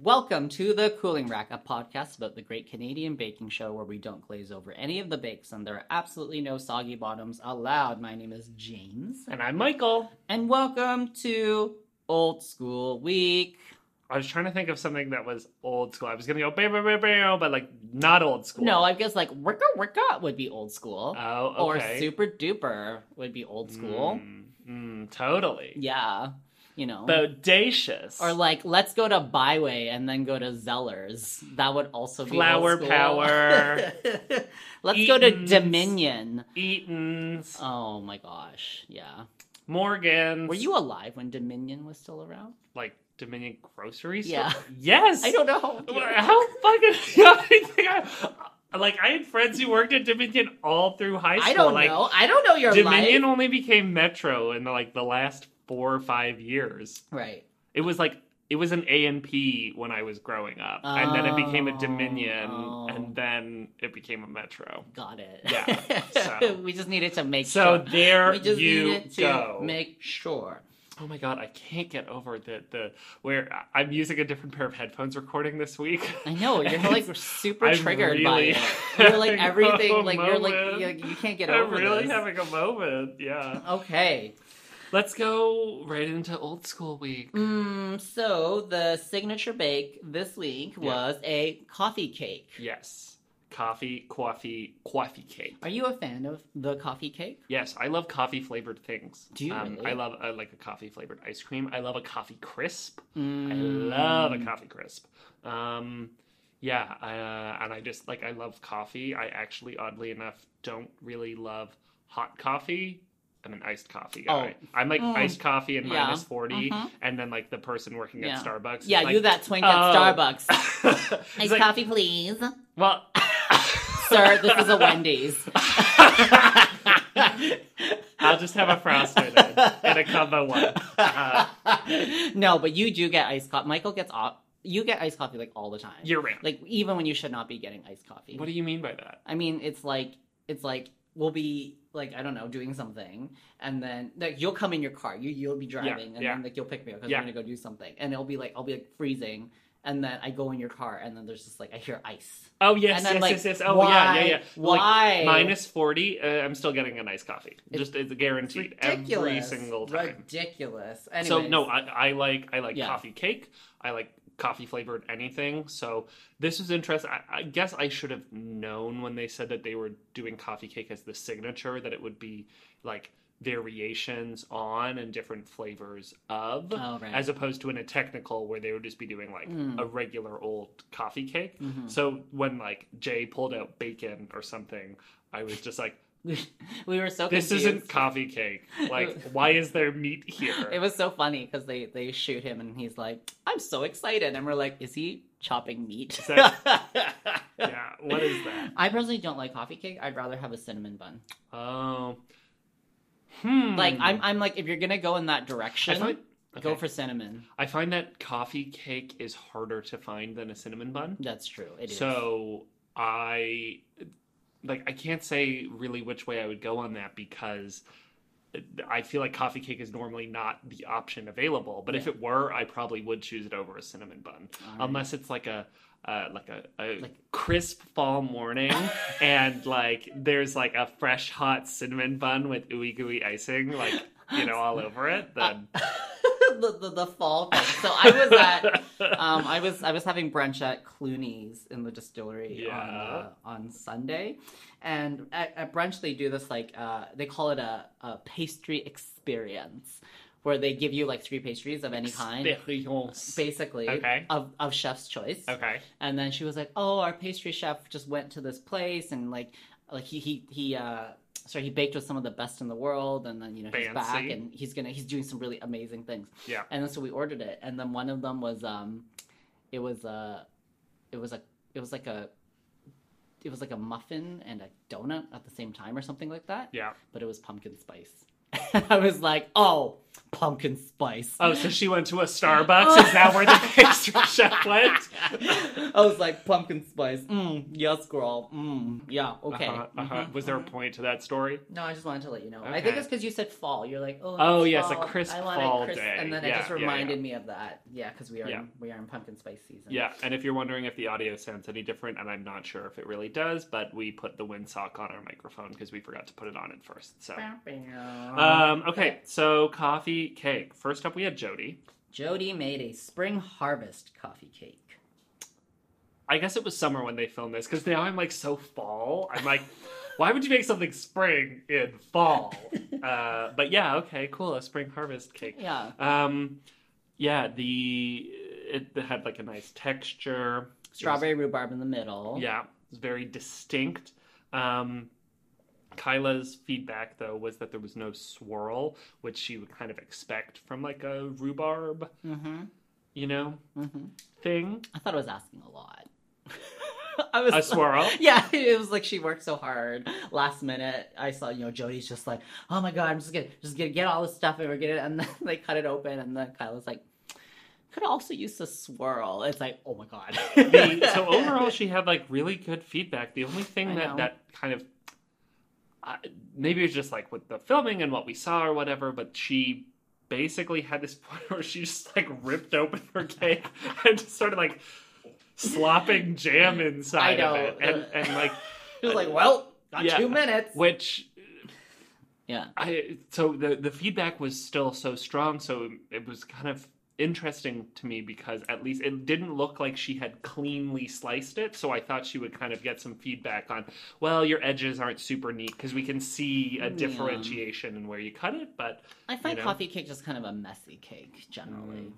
Welcome to the Cooling Rack, a podcast about the great Canadian baking show where we don't glaze over any of the bakes and there are absolutely no soggy bottoms allowed. My name is James, And I'm Michael. and welcome to Old School Week. I was trying to think of something that was old school. I was gonna go bam, bam, bam, but like not old school. No, I guess like Wicka Wicka would be old school, Oh, okay. or Super Duper would be old school. Mm, mm, totally. Yeah, you know. Bodacious. or like, let's go to Biway and then go to Zellers. That would also be Flower power. let's go to Dominion. Eaton's. Oh my gosh, yeah. Morgan's. Were you alive when Dominion was still around? like Dominion grocery store? Yeah. Yes. I don't know. How fucking I think I, like I had friends who worked at Dominion all through high school. I don't like, know. I don't know your Dominion life. only became Metro in like the last four or five years. Right. It was like it was an A and P when I was growing up, and then it became a Oh, Dominion, oh. and then it became a Metro. Got it. Yeah, so- we just needed to make sure. So sure. there we just you needed to go. make sure. Oh my god, I can't get over the the where I'm using a different pair of headphones recording this week. I know you're like super I'm triggered by it. You're like everything. Like you're like you, you can't get over. I'm over really this. having a moment. Yeah. Okay. Let's go right into old school week. Mm, so the signature bake this week Yeah. was a coffee cake. Yes. Coffee, coffee, coffee cake. Are you a fan of the coffee cake? Yes, I love coffee flavored things. Do you Um, really? I love uh, like a coffee flavored ice cream. I love a coffee crisp. I Mm. love a coffee crisp. Um, yeah, uh, and I just like I love coffee. I actually, oddly enough, don't really love hot coffee. I'm an iced coffee guy. I'm like Mm. iced coffee and Yeah. minus 40, Mhm. and then like the person working Yeah. at Starbucks. Yeah, like, you that twink "Oh." at Starbucks. It's Iced like, coffee, please. Well, Sir, this is a Wendy's. I'll just have a frosted in, in a combo one. Uh, no, but you do get iced coffee. Michael gets off. You get iced coffee like all the time. You're right. like even when you should not be getting iced coffee. What do you mean by that? I mean, it's like it's like we'll be like I don't know doing something, and then like you'll come in your car, you you'll be driving, and yeah. then like you'll pick me up because Yeah. we're gonna go do something, and it'll be like I'll be like freezing, and then I go in your car, and then there's just like I hear ice, Oh yes, yes, like, yes, yes. Oh why? yeah, yeah, yeah. Like, Why? minus forty, uh, I'm still getting a nice coffee. It's, Just it's guaranteed every single time. ridiculous. So no, I, I like I like Yeah. coffee cake. I like coffee flavored anything. So this was interesting. I, I guess I should have known when they said that they were doing coffee cake as the signature that it would be like variations on and different flavors of, Oh, right. as opposed to in a technical where they would just be doing like Mm. a regular old coffee cake. Mhm. So when like Jay pulled out bacon or something, I was just like, we were so "This confused. isn't coffee cake. Like, why is there meat here?" It was so funny because they they shoot him and he's like, "I'm so excited," and we're like, "Is he chopping meat?" yeah, what is that? I personally don't like coffee cake. I'd rather have a cinnamon bun. Oh, hmm. Like I'm I'm like if you're gonna go in that direction, find, go for cinnamon. I find that coffee cake is harder to find than a cinnamon bun. That's true. It is. So I like I can't say really which way I would go on that because I feel like coffee cake is normally not the option available. But if it were, I probably would choose it over a cinnamon bun, right. unless it's like a. Uh, like a, a Like- crisp fall morning and like there's like a fresh hot cinnamon bun with ooey gooey icing like you know all over it then the, the the fall thing. So I was at um I was I was having brunch at Cluny's in the distillery on uh, on Sunday, and at, at brunch they do this like uh they call it a, a pastry experience where they give you like three pastries of any kind. Experience. Basically, Okay. of, of chef's choice. okay And then she was like, "Oh, our pastry chef just went to this place and like, like he he he uh, sorry, he baked with some of the best in the world, and then you know he's back and he's gonna he's doing some really amazing things." Yeah. And then so we ordered it, and then one of them was um, it was uh, it was a it was like a it was like a muffin and a donut at the same time or something like that, yeah but it was pumpkin spice. I was like, "Oh, pumpkin spice. Oh, so she went to a Starbucks. Is that where the pastry chef went? I was like, pumpkin spice. Mm, yes, girl. Mm, yeah, okay. Uh-huh, uh-huh. Mhm, Was there a mhm. point to that story? No, I just wanted to let you know. I think it's because you said fall. You're like, oh, Oh, yes, a crisp I want fall crisp, day. and then Yeah, it just yeah, yeah. reminded me of that. Yeah, because we are Yeah. in, we are in pumpkin spice season. Yeah, and if you're wondering if the audio sounds any different, and I'm not sure if it really does, but we put the windsock on our microphone because we forgot to put it on at first. So, um, okay, so coffee cake. First up, we had Jody. Jody made a spring harvest coffee cake. I guess it was summer when they filmed this because now I'm like so fall. I'm like, why would you make something spring in fall? Uh, but yeah, okay, cool, a spring harvest cake. Yeah. Um, yeah, the it had like a nice texture. Strawberry rhubarb in the middle. Yeah, it's very distinct. Um, Kyla's feedback though was that there was no swirl, which she would kind of expect from like a rhubarb, Mm-hmm. you know, Mm-hmm. thing. I thought I was asking a lot. I was A swirl. Yeah, it was like she worked so hard. Last minute, I saw you know Jody's just like, oh my god, I'm just gonna just gonna get all this stuff and we're gonna and then they cut it open and then Kyla's like, could also use a swirl. It's like, oh my god. The, so overall, she had like really good feedback. The only thing I that know. that kind of uh, maybe it's just like with the filming and what we saw or whatever, but she basically had this point where she just like ripped open her cake and just started like slopping jam inside I of it, and and like She was like, well, got Yeah. two minutes. which Yeah. I so the the feedback was still so strong, so it was kind of interesting to me because at least it didn't look like she had cleanly sliced it. So I thought she would kind of get some feedback on, well, your edges aren't super neat because we can see a Yeah. differentiation in where you cut it. But I find know? coffee cake just kind of a messy cake generally. Mm.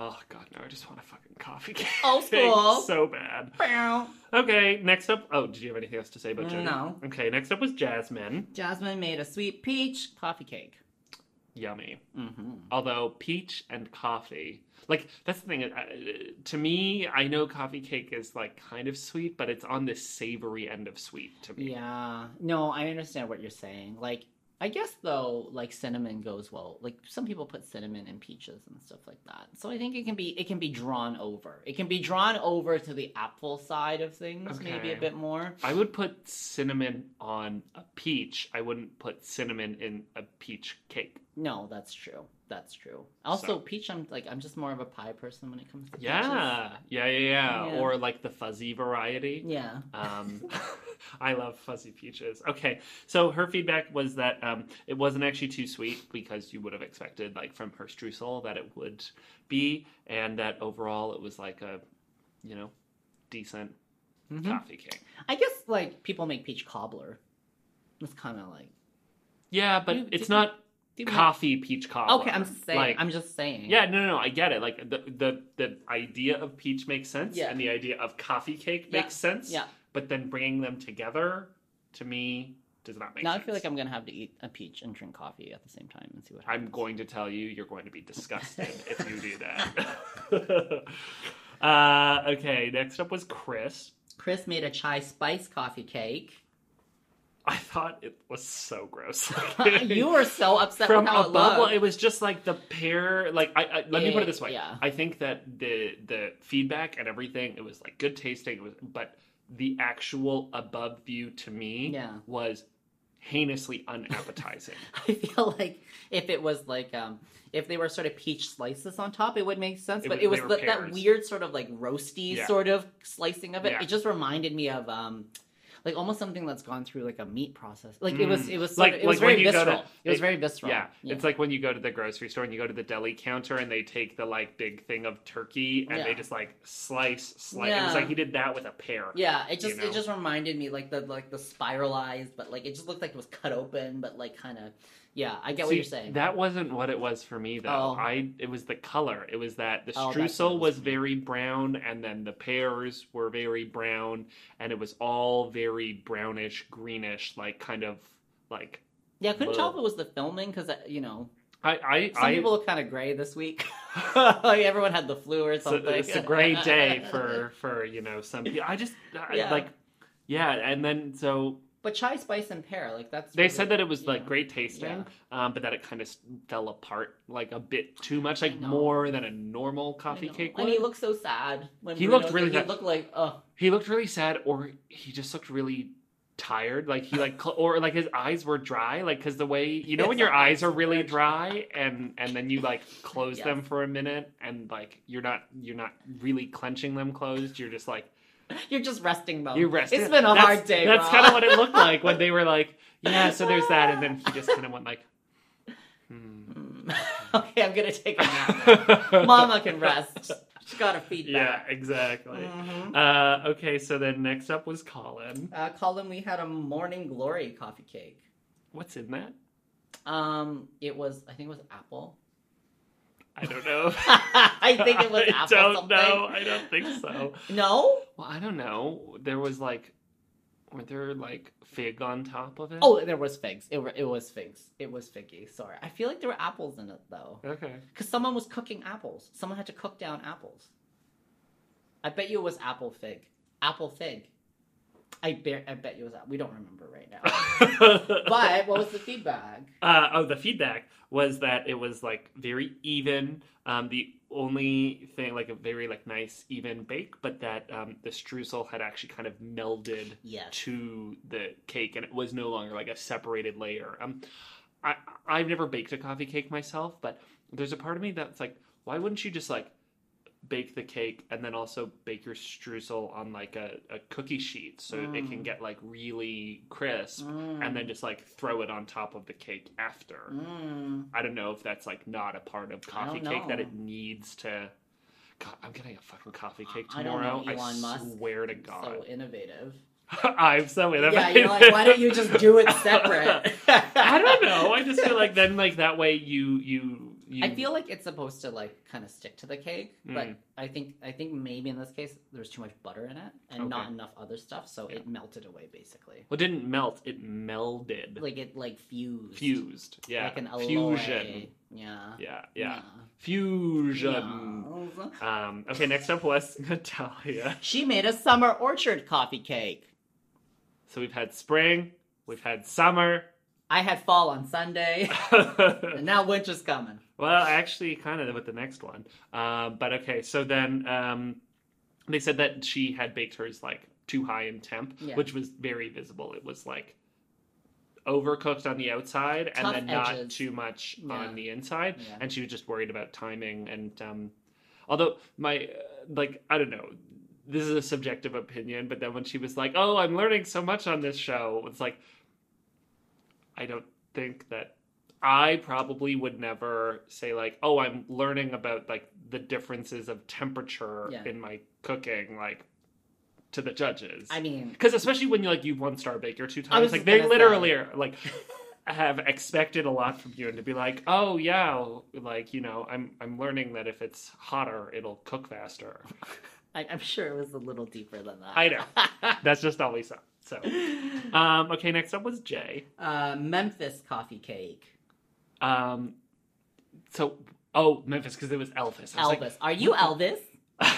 oh god, no, I just want a fucking coffee cake. Old school. so bad. Meow. Okay, next up. Oh, did you have anything else to say about Jody? No. Okay, next up was Jasmine. Jasmine made a sweet peach coffee cake. Yummy. Mm-hmm. Although peach and coffee, like that's the thing. Uh, to me, I know coffee cake is like kind of sweet, but it's on the savory end of sweet to me. Yeah. No, I understand what you're saying. Like, I guess though, like cinnamon goes well. Like some people put cinnamon in peaches and stuff like that. So I think it can be it can be drawn over. It can be drawn over to the apple side of things, maybe a bit more. I would put cinnamon on a peach. I wouldn't put cinnamon in a peach cake. No, that's true. That's true. Also, So- peach. I'm like I'm just more of a pie person when it comes to Yeah, yeah, yeah, yeah. Yeah. Or like the fuzzy variety. Yeah. Um, I love fuzzy peaches. Okay, so her feedback was that um, it wasn't actually too sweet because you would have expected, like from her streusel, that it would be, and that overall it was like a, you know, decent Mhm. coffee cake. I guess like people make peach cobbler. It's kind of like Yeah, but You- it's not coffee peach cobbler. Okay, I'm just saying. Like, I'm just saying. yeah, no, no, no, I get it. Like the the the idea of peach makes sense, Yeah. and the idea of coffee cake Yeah. makes sense. Yeah. But then bringing them together, to me, does not make sense. Now sense. I feel like I'm gonna have to eat a peach and drink coffee at the same time and see what happens. I'm going to tell you, you're going to be disgusted if you do that. uh, okay, next up was Chris. Chris made a chai spice coffee cake. I thought it was so gross. you were so upset from with how it above. Well, it was just like the pair. Like I, I let me put it this way. Yeah. I think that the the feedback and everything, it was like good tasting. It was, but the actual above view to me Yeah. was heinously unappetizing. I feel like if it was like um if they were sort of peach slices on top, it would make sense. It but was- it was the, that weird sort of like roasty Yeah. sort of slicing of it. It just reminded me of um like almost something that's gone through like a meat process. Like it was Mm. it was Like- of, it was like when very go to- visceral. it was very visceral. Yeah, it's like when you go to the grocery store and you go to the deli counter and they take the like big thing of turkey and they just like slice, slice. It was like he did that with a pear. Yeah, it just you know? it just reminded me like the like the spiralized, but like it just looked like it was cut open, but like kind of yeah. I get what you're saying. That wasn't what it was for me though. Oh. I it was the color. It was that the Oh, that's what it streusel was very brown and then the pears were very brown and it was all very brownish, greenish, like kind of like yeah, I couldn't tell if it was the filming because uh, you know I I some I people look kind of gray this week. like everyone had the flu or something. it's a great day for for you know some people. I just I, Yeah. like yeah, and then so But chai spice and pear, like that's. They really- said that it was like yeah. great tasting, um, but that it kind of fell apart like a bit too much, like more than a normal coffee know. cake And he looked so sad. When He Bruno looked really He looked like oh. he looked really sad, or he just looked really tired. Like he like, cl- or like his eyes were dry, like because the way you know when your eyes are really dry. dry, and and then you like close Yes. them for a minute, and like you're not you're not really clenching them closed. You're just like You're just resting mode. you're resting. It's been a That's- hard day. That's kind of what it looked like when they were like, yeah. So there's that, and then he just kind of went like. Hmm. Mm. okay, I'm gonna take a nap. Mama can rest. She's got a Yeah, feedback. exactly. Mhm. Uh, okay, so then next up was Colin. Uh, Colin, we had a morning glory coffee cake. What's in that? Um, it was I think it was apple. I don't know. I think it was I apple don't something. know. I don't think so. No. Well, I don't know. There was like, were there like fig on top of it? Oh, there was figs. It, were, it was figs. It was figgy. Sorry. I feel like there were apples in it though, okay. because someone was cooking apples. Someone had to cook down apples. I bet you it was apple fig. Apple fig. I bet. I bet you it was. We don't remember right now. but what was the feedback? Uh, oh, the feedback was that it was like very even. Um, the only thing, like a very like nice even bake, but that um, the streusel had actually kind of melded Yes. to the cake, and it was no longer like a separated layer. Um, I I've never baked a coffee cake myself, but there's a part of me that's like, why wouldn't you just like bake the cake and then also bake your streusel on like a, a cookie sheet so it can Mm. get like really crisp and then just like throw it on top of the cake after. Mm. I don't know if that's like not a part of coffee cake that it needs to. God, I'm getting a fucking coffee cake I tomorrow. know, Elon I Musk. swear to God, So innovative. I'm so innovative. Yeah, you're like, why don't you just do it separate? I don't know. I just feel like then, like that way, you you. You I feel like it's supposed to like kind of stick to the cake, but Mm. I think I think maybe in this case there's too much butter in it and Okay. not enough other stuff, so Yeah. it melted away basically. well, it didn't melt. It melded, Like it like fused. fused. Yeah, Like an alloy. fusion. Yeah. Yeah, yeah, fusion. Yeah. Um, okay, next up was Natalia. She made a summer orchard coffee cake. So we've had spring, we've had summer. I had fall on Sunday, and now winter's coming. Actually, kind of with the next one. Um, but okay, so then um, they said that she had baked hers like too high in temp, Yeah. which was very visible. It was like overcooked on the outside and Tough then not too much Yeah. on the inside. Yeah. And she was just worried about timing. And um, although my uh, like, I don't know. This is a subjective opinion, but then when she was like, "Oh, I'm learning so much on this show," it's like, I don't think that I probably would never say like, "Oh, I'm learning about like the differences of temperature Yeah. in my cooking," like to the judges. I mean, Because especially when you like you've won star baker two times, like they literally are like have expected a lot from you, and to be like, "Oh yeah," like you know, I'm I'm learning that if it's hotter, it'll cook faster. I, I'm sure it was a little deeper than that. I know. That's just all we saw. So, um, okay, next up was Jay. uh, Memphis coffee cake. Um, so, oh, Memphis, because it was Elvis. I was Elvis, are you Elvis? Like, I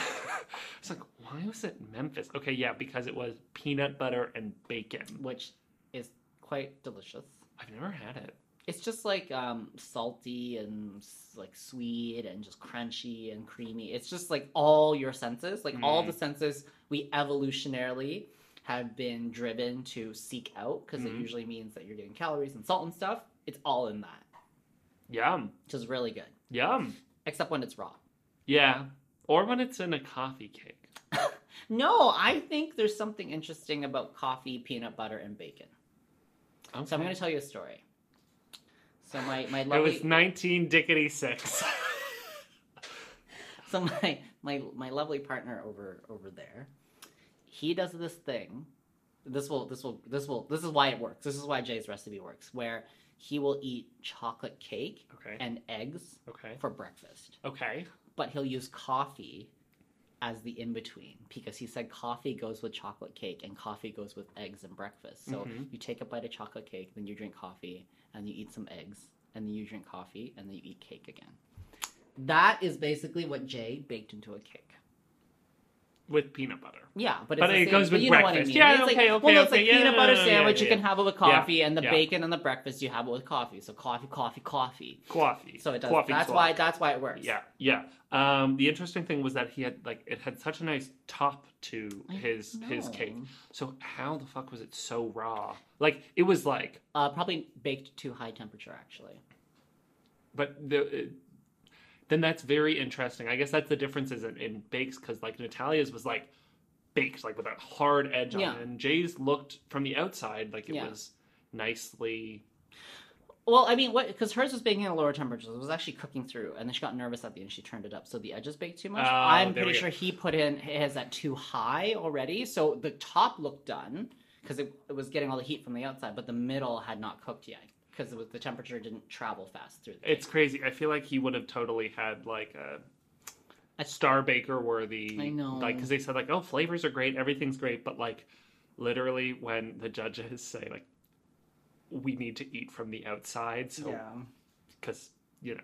was like, why was it Memphis? Okay, yeah, because it was peanut butter and bacon. Which is quite delicious. I've never had it. It's just like um, salty and like sweet and just crunchy and creamy. It's just like all your senses, like all Mm. the senses we evolutionarily have been driven to seek out because it Mhm. usually means that you're getting calories and salt and stuff. It's all in that, Yum, which is really good, yum. except when it's raw. Yeah, or when it's in a coffee cake. No, I think there's something interesting about coffee, peanut butter, and bacon. Okay. So I'm going to tell you a story. So my my lovely... It was 19 dickety six. so my my my lovely partner over over there, he does this thing. This will this will this will this is why it works. This is why Jay's recipe works. Where he will eat chocolate cake okay. and eggs Okay. for breakfast, Okay. but he'll use coffee as the in between because he said coffee goes with chocolate cake and coffee goes with eggs and breakfast. So Mhm. you take a bite of chocolate cake, then you drink coffee, and you eat some eggs, and then you drink coffee, and then you eat cake again. That is basically what Jay baked into a cake. With peanut butter. Yeah, but, But it same, goes with you know what I breakfast. mean. Yeah, it's like, okay, okay, well, no, it's like yeah, peanut butter no, sandwich yeah, you can have it with Yeah, coffee, and the yeah. bacon and the breakfast you have it with coffee. So coffee, coffee, coffee. Coffee. So it does. Coffee that's swap. why. That's why it works. Yeah, yeah. Um, the interesting thing was that he had like it had such a nice top to I his his cake. So how the fuck was it so raw? Like it was like, Uh, probably baked to high temperature, actually. but the. Then that's very interesting. I guess that's the differences in, in bakes because like Natalia's was like baked like with a hard edge Yeah. on it, and Jay's looked from the outside like it Yeah. was nicely. Well, I mean, what? Because hers was baking at lower temperatures. It was actually cooking through, and then she got nervous at the end. She turned it up, so the edges baked too much. Oh, I'm pretty sure he put in his at too high already, so the top looked done because it, it was getting all the heat from the outside, but the middle had not cooked yet because the temperature didn't travel fast through. The It's crazy. I feel like he would have totally had like a A- Star Baker worthy. I know. Like, because they said like, oh, flavors are great, everything's great, but like, literally when the judges say like, we need to eat from the outside, so yeah, because you know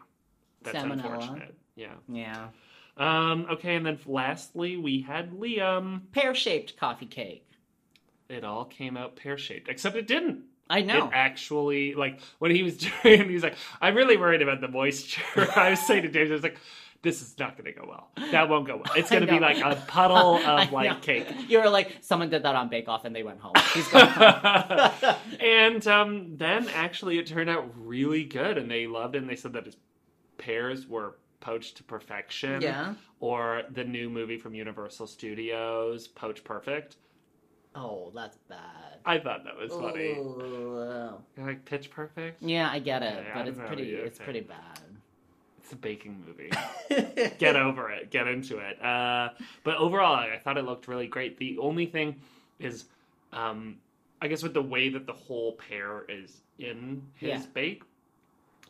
that's Salmonella. unfortunate. Yeah. yeah. Um. Okay, and then lastly we had Liam. Pear shaped coffee cake. It all came out pear shaped, except it didn't. I know. It actually, like, when he was doing it, he was like, I'm really worried about the moisture. I was saying to James, I was like, this is not going to go well. That won't go well. It's going to be like a puddle of, like, cake. You were like, someone did that on Bake Off and they went home. He's home. and um, then actually it turned out really good, and they loved it, and they said that his pears were poached to perfection. yeah. Or the new movie from Universal Studios, Poach Perfect. Oh, that's bad. I thought that was funny. Oh. You're like Pitch Perfect? Yeah, I get it, Yeah, but it's pretty. It's okay. pretty bad. It's a baking movie. get over it get into it uh, but overall i thought it looked really great the only thing is um, i guess with the way that the whole pear is in his Yeah. bake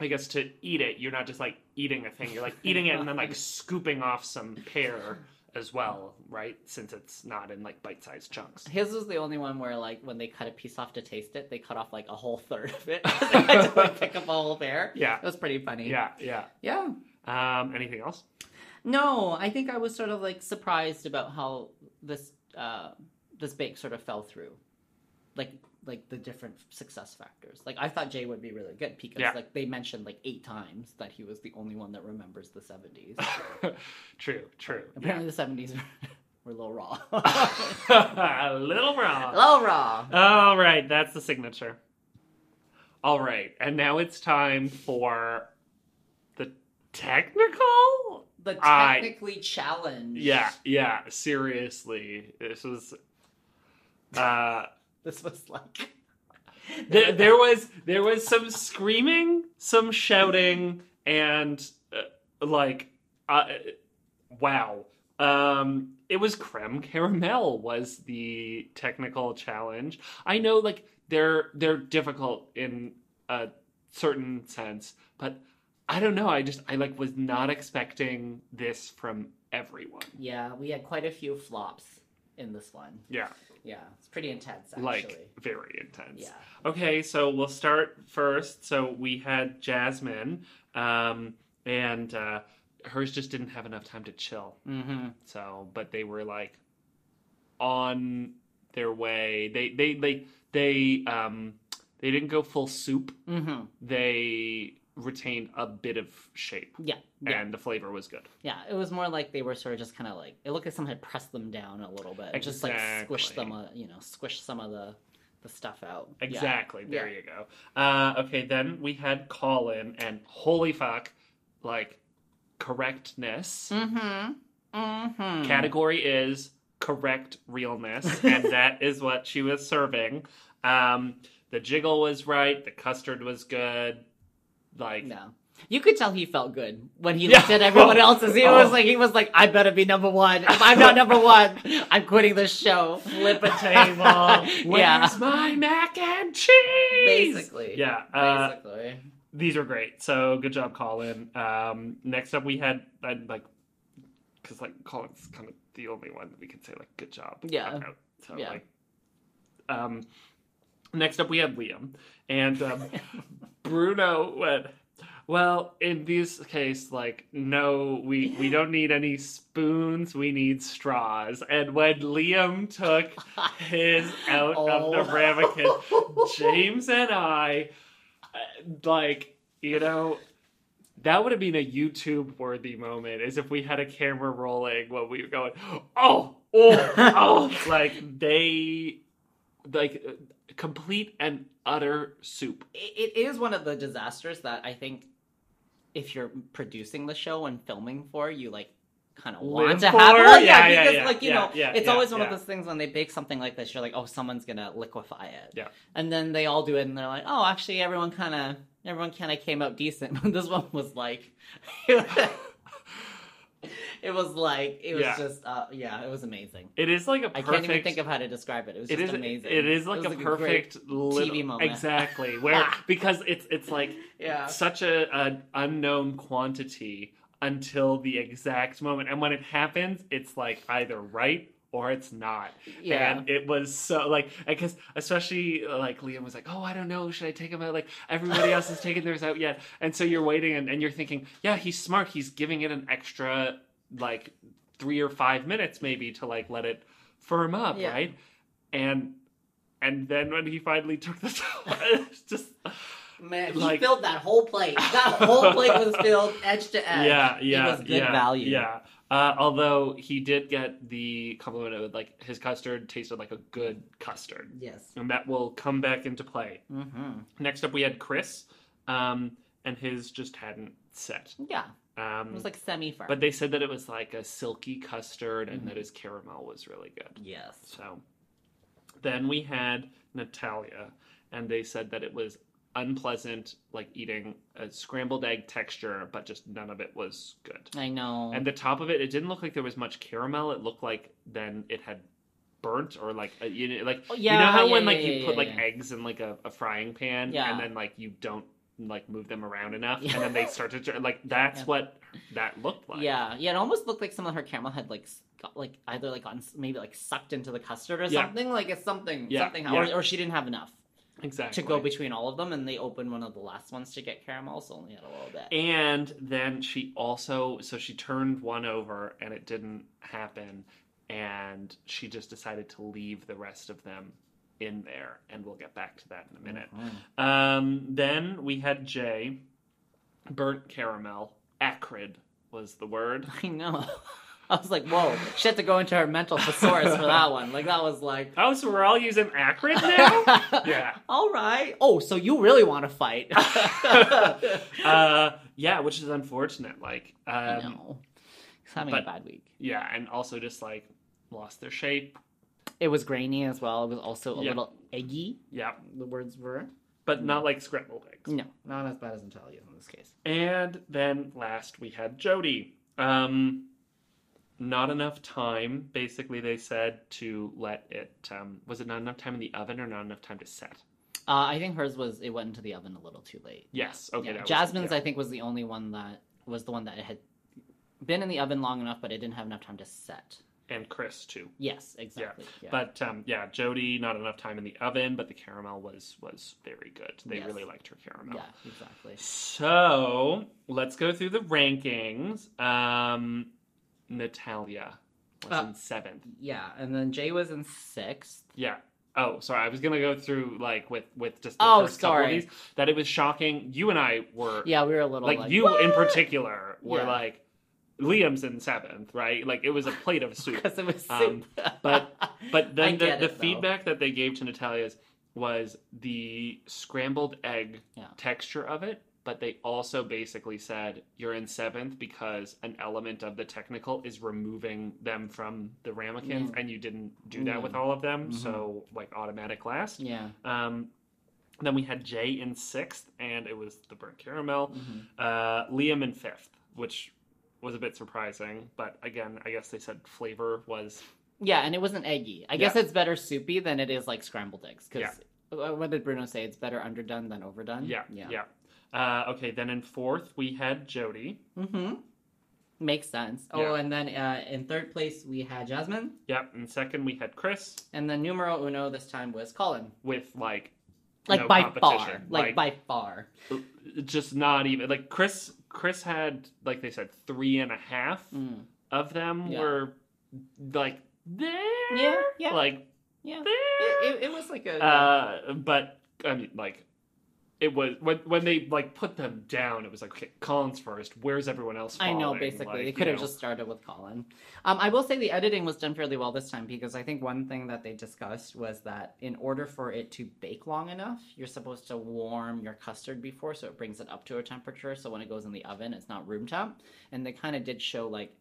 i guess to eat it you're not just like eating a thing you're like eating it and then like scooping off some pear as well right since it's not in like bite-sized chunks His was the only one where, like, when they cut a piece off to taste it, they cut off like a whole third of it. they had to like pick up a whole pear. yeah It was pretty funny. yeah yeah Yeah. um, anything else No, I think I was sort of like surprised about how this uh, this bake sort of fell through, like like the different success factors. Like I thought Jay would be really good because Yeah. like they mentioned like eight times that he was the only one that remembers the seventies. true true Apparently the seventies were a little raw, a little a little raw. All right, that's the signature. All right, and now it's time for the technical. The I- technically challenged. Yeah, yeah. Seriously, this was. Uh, this was like there, there was there was some screaming, some shouting, and uh, like, uh, wow. Um, it was creme caramel was the technical challenge. I know, like they're they're difficult in a certain sense, but I don't know. I just I like was not expecting this from everyone. yeah, we had quite a few flops in this one. Yeah, Yeah, it's pretty intense actually. like very intense. yeah. Okay, so we'll start first. So we had Jasmine, um, and uh, hers just didn't have enough time to chill. Mm-hmm. So, but they were like on their way. They they they they um they didn't go full soup. Mm-hmm. They retained a bit of shape, Yeah. Yeah. and the flavor was good. Yeah. It was more like they were sort of just kind of like it looked like someone had pressed them down a little bit, just like squished Exactly. them, uh, you know, squished some of the the stuff out. Yeah. Exactly. There Yeah. you go. Uh, okay, then we had Colin, and holy fuck, like correctness. Mm-hmm. Mm-hmm. Category is correct realness, and that is what she was serving. Um, the jiggle was right. The custard was good. Like No. You could tell he felt good when he Yeah. looked at everyone else's. He Oh. was like, he was like, I better be number one. If I'm not number one, I'm quitting this show. flip a table. Where's Yeah. my mac and cheese? Basically. Yeah. Uh, Basically. these are great. So good job, Colin. Um, next up, we had i like because like Colin's kind of the only one that we can say like good job. Yeah. about. So Yeah. like, um, next up we had Liam and um, Bruno went. Well, in this case, like, no, we we don't need any spoons. We need straws. And when Liam took his out of the Oh. ramekin, James and I, uh, like, you know, that would have been a YouTube worthy moment. Is if we had a camera rolling when we were going, oh, oh, oh, like they, like, complete and utter soup. it, is one of the disasters that I think if you're producing the show and filming for, you like kind of want to for? have. Well, Yeah, yeah, yeah, because yeah, like you know, it's always one of those things when they bake something like this, you're like, oh, someone's gonna liquefy it. Yeah. And then they all do it, and they're like, oh, actually, everyone kind of. Everyone kind of came out decent, but this one was like, it was like it was Yeah. just, uh, yeah, it was amazing. It is like a I perfect. can't even think of how to describe it. It was it just is amazing. It is like was a great perfect little, TV moment. exactly where because it's it's like yeah. such a an unknown quantity until the exact moment, and when it happens, it's like either right or it's not. Yeah. And it was so like because especially like Liam was like, oh, I don't know, should I take him out? Like everybody else is taking theirs out yet, and so you're waiting and, and you're thinking, yeah, he's smart. He's giving it an extra like three or five minutes maybe to like let it firm up, Yeah. right? And and then when he finally took the it's just Man, he Like- filled that whole plate. That whole plate was filled edge to edge. yeah, yeah, it was good yeah, value. Yeah. Uh, although he did get the compliment of like his custard tasted like a good custard, Yes. and that will come back into play. Mm-hmm. Next up, we had Chris, um, and his just hadn't set. Yeah. Um, It was like semi firm. but they said that it was like a silky custard, and Mhm. that his caramel was really good. yes. So then we had Natalia, and they said that it was unpleasant, like eating a scrambled egg texture, but just none of it was good. I know. And the top of it, it didn't look like there was much caramel. It looked like then it had burnt or like a, you know, like Oh, you know how yeah, when yeah, like yeah, you put yeah, like yeah. eggs in like a, a frying pan Yeah. and then like you don't like move them around enough Yeah. and then they start to like that's Yeah. what that looked like. yeah, yeah. It almost looked like some of her caramel had like got like either like gotten maybe like sucked into the custard or Yeah. something. Like it's something, Yeah, something. Or, or she didn't have enough exactly. to go between all of them, and they opened one of the last ones to get caramel, so only had a little bit. And then she also, so she turned one over and it didn't happen. And she just decided to leave the rest of them in there. And we'll get back to that in a minute. Mhm. Um, then we had Jay, burnt caramel, acrid was the word. I know. I was like, whoa, she had to go into her mental thesaurus for that one. Like that was like. Oh, so we're all using acrid now? yeah. All right. Oh, so you really want to fight? Uh, yeah, which is unfortunate. Like, I um, know. He's having but- a bad week. yeah, and also just like lost their shape. It was grainy as well. It was also a Yeah. little eggy. Yeah, The words were. but not like scrambled eggs. No, not as bad as Natalia in this case. And then last we had Jody. Um, not enough time, basically, they said to let it. Um, was it not enough time in the oven or not enough time to set? Uh, I think hers was. It went into the oven a little too late. Yes. Okay. Yeah. that was- Jasmine's, yeah. I think, was the only one that was the one that had been in the oven long enough, but it didn't have enough time to set. And Chris too. Yes, exactly. Yeah. But um, yeah, Jody, not enough time in the oven, but the caramel was was very good. They Yes. really liked her caramel. yeah, exactly. So let's go through the rankings. Um, Natalia was Uh, in seventh. Yeah, and then Jay was in sixth. Yeah. Oh, sorry. I was gonna go through like with with just the Oh, first couple of sorry. these that it was shocking. You and I were Yeah, we were a little like, like, you in particular were Yeah. like Liam's in seventh, right? Like it was a plate of soup. because it was Um, soup. but- But then the, get the feedback that they gave to Natalia's was the scrambled egg Yeah. texture of it. But they also basically said you're in seventh because an element of the technical is removing them from the ramekins, Yeah. and you didn't do that Yeah. with all of them. Mhm. So like automatic last. yeah. Um, then we had Jay in sixth, and it was the burnt caramel. mhm. Uh, Liam in fifth, which was a bit surprising. But again, I guess they said flavor was Yeah, and it wasn't eggy. I guess it's better soupy than it is like scrambled eggs. Because what did Bruno say? It's better underdone than overdone. Yeah, yeah. yeah. Uh, okay, then in fourth we had Jody. Mm-hmm. Makes sense. Oh, Yeah. and then uh, in third place we had Jasmine, Yep. In second we had Chris and then numero uno this time was Colin. with like like no by far, competition. like, by far. just not even like Chris. Chris had like they said three and a half Mm. of them Yeah. were like there, Yeah, yeah, like yeah. there. It, it, it was like a Uh, but I mean, like, it was when when they like put them down. It was like, okay, Colin's first. Where's everyone else? I know, basically. Like, they could have know. just started with Colin. Um, I will say the editing was done fairly well this time because I think one thing that they discussed was that in order for it to bake long enough, you're supposed to warm your custard before so it brings it up to a temperature. So when it goes in the oven, it's not room temp. And they kind of did show like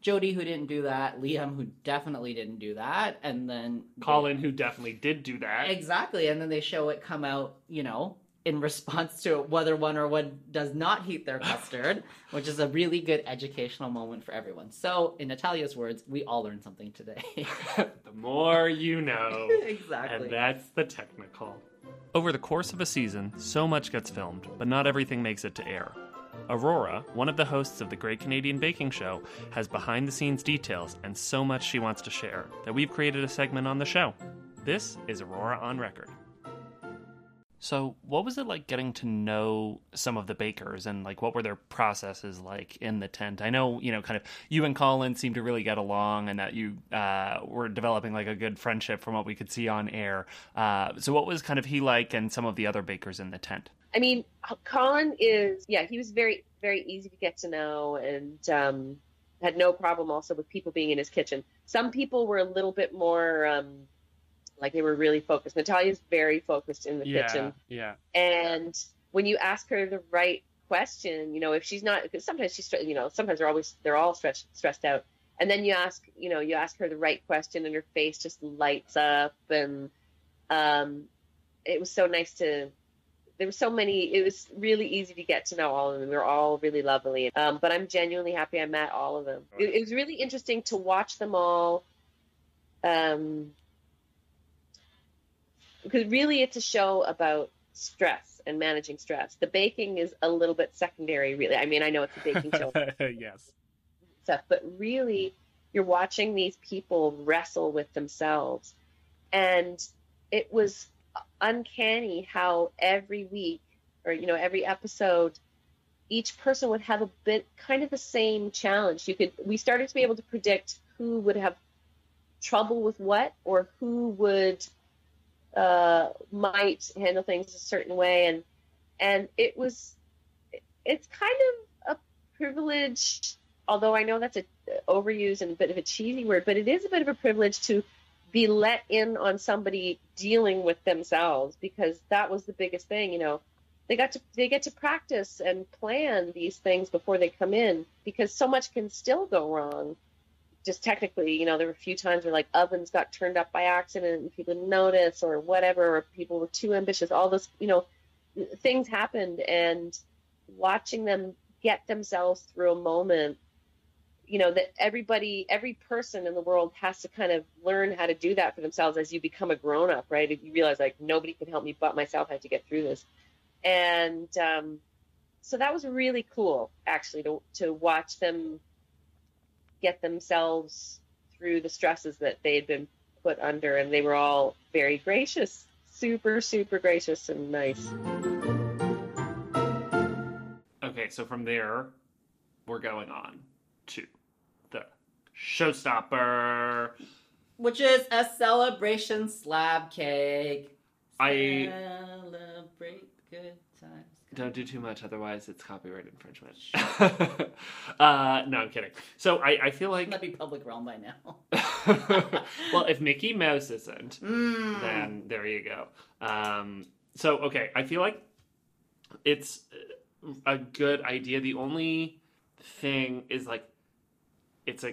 Jody, who didn't do that, Liam, who definitely didn't do that, and then Colin, who definitely did do that. Exactly, and then they show it come out, you know, in response to whether one or one does not heat their custard, which is a really good educational moment for everyone. So, in Natalia's words, we all learned something today. the more you know. exactly. And that's the technical. Over the course of a season, so much gets filmed, but not everything makes it to air. Aurora, one of the hosts of the Great Canadian Baking Show, has behind the scenes details and so much she wants to share that we've created a segment on the show. This is Aurora on Record. So, what was it like getting to know some of the bakers and like what were their processes like in the tent? I know, you know, kind of you and Colin seemed to really get along and that you uh, were developing like a good friendship from what we could see on air. Uh, so, what was kind of he like and some of the other bakers in the tent? I mean, Colin is, yeah, he was very, very easy to get to know and um, had no problem also with people being in his kitchen. Some people were a little bit more, um, like they were really focused. Natalia's very focused in the kitchen. yeah. And when you ask her the right question, you know, if she's not, because sometimes she's, you know, sometimes they're always, they're all stressed, stressed out. And then you ask, you know, you ask her the right question and her face just lights up. And um, it was so nice to, there were so many, it was really easy to get to know all of them. They were all really lovely. Um, but I'm genuinely happy I met all of them. It, it was really interesting to watch them all. Um, because really it's a show about stress and managing stress. The baking is a little bit secondary, really. I mean, I know it's a baking show yes. stuff, but really you're watching these people wrestle with themselves. And it was uncanny how every week or, you know, every episode, each person would have a bit kind of the same challenge. You could, we started to be able to predict who would have trouble with what or who would uh, might handle things a certain way, and and it was it's kind of a privilege. Although I know that's a overused and a bit of a cheesy word, but it is a bit of a privilege to be let in on somebody dealing with themselves because that was the biggest thing. You know, they got to they get to practice and plan these things before they come in because so much can still go wrong just technically, you know, there were a few times where like ovens got turned up by accident and people didn't notice or whatever, or people were too ambitious. All those, you know, things happened and watching them get themselves through a moment, you know, that everybody, every person in the world has to kind of learn how to do that for themselves as you become a grown up, right? You realize like nobody can help me but myself. I have to get through this. And um, so that was really cool actually to, to watch them get themselves through the stresses that they had been put under and they were all very gracious super super gracious and nice Okay, so from there, we're going on to the showstopper. Which is a celebration slab cake. I- Celebrate good times. Don't do too much, otherwise it's copyright infringement. uh, no, I'm kidding. So I, I feel like, That'd be public realm by now. well, if Mickey Mouse isn't, Mm. then there you go. Um, so okay, I feel like it's a good idea. The only thing is like it's a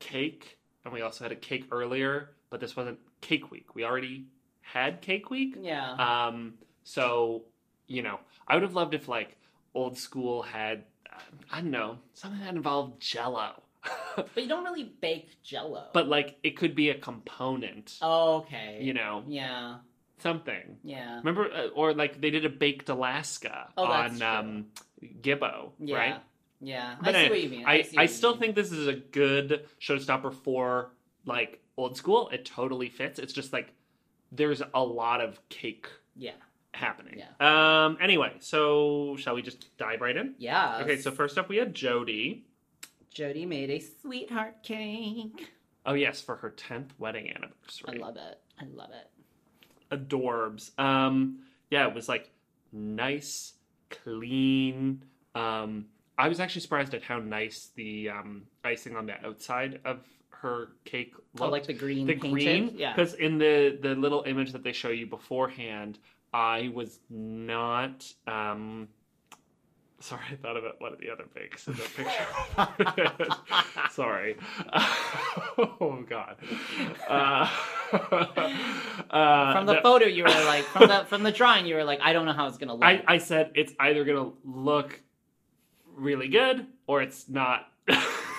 cake, and we also had a cake earlier, but this wasn't Cake Week. We already had Cake Week. Yeah. Um, so you know, I would have loved if like old school had uh, I don't know something that involved Jello, but you don't really bake jello. but like it could be a component. okay. You know, Yeah. something. Yeah. Remember, uh, or like they did a baked Alaska Oh, on um, Gibbo, Yeah. right? Yeah. But I see anyway, what you mean. I, see I you still mean. think this is a good showstopper for like old school. It totally fits. It's just like there's a lot of cake Yeah. Happening. Yeah. Um. Anyway, so shall we just dive right in? Yeah. Okay. So first up, we had Jody. Jody made a sweetheart cake. Oh yes, for her tenth wedding anniversary. I love it. I love it. Adorbs. Um. Yeah, it was like nice, clean. Um. I was actually surprised at how nice the um, icing on the outside of her cake looked. Oh, like the green the painted? green Yeah. because in the the little image that they show you beforehand i was not um sorry i thought about one of the other bakes in the picture. Sorry. Oh god. Uh, uh, From the that- photo, you were like, from the from the drawing, you were like, I don't know how it's gonna look. I, I said it's either gonna look really good or it's not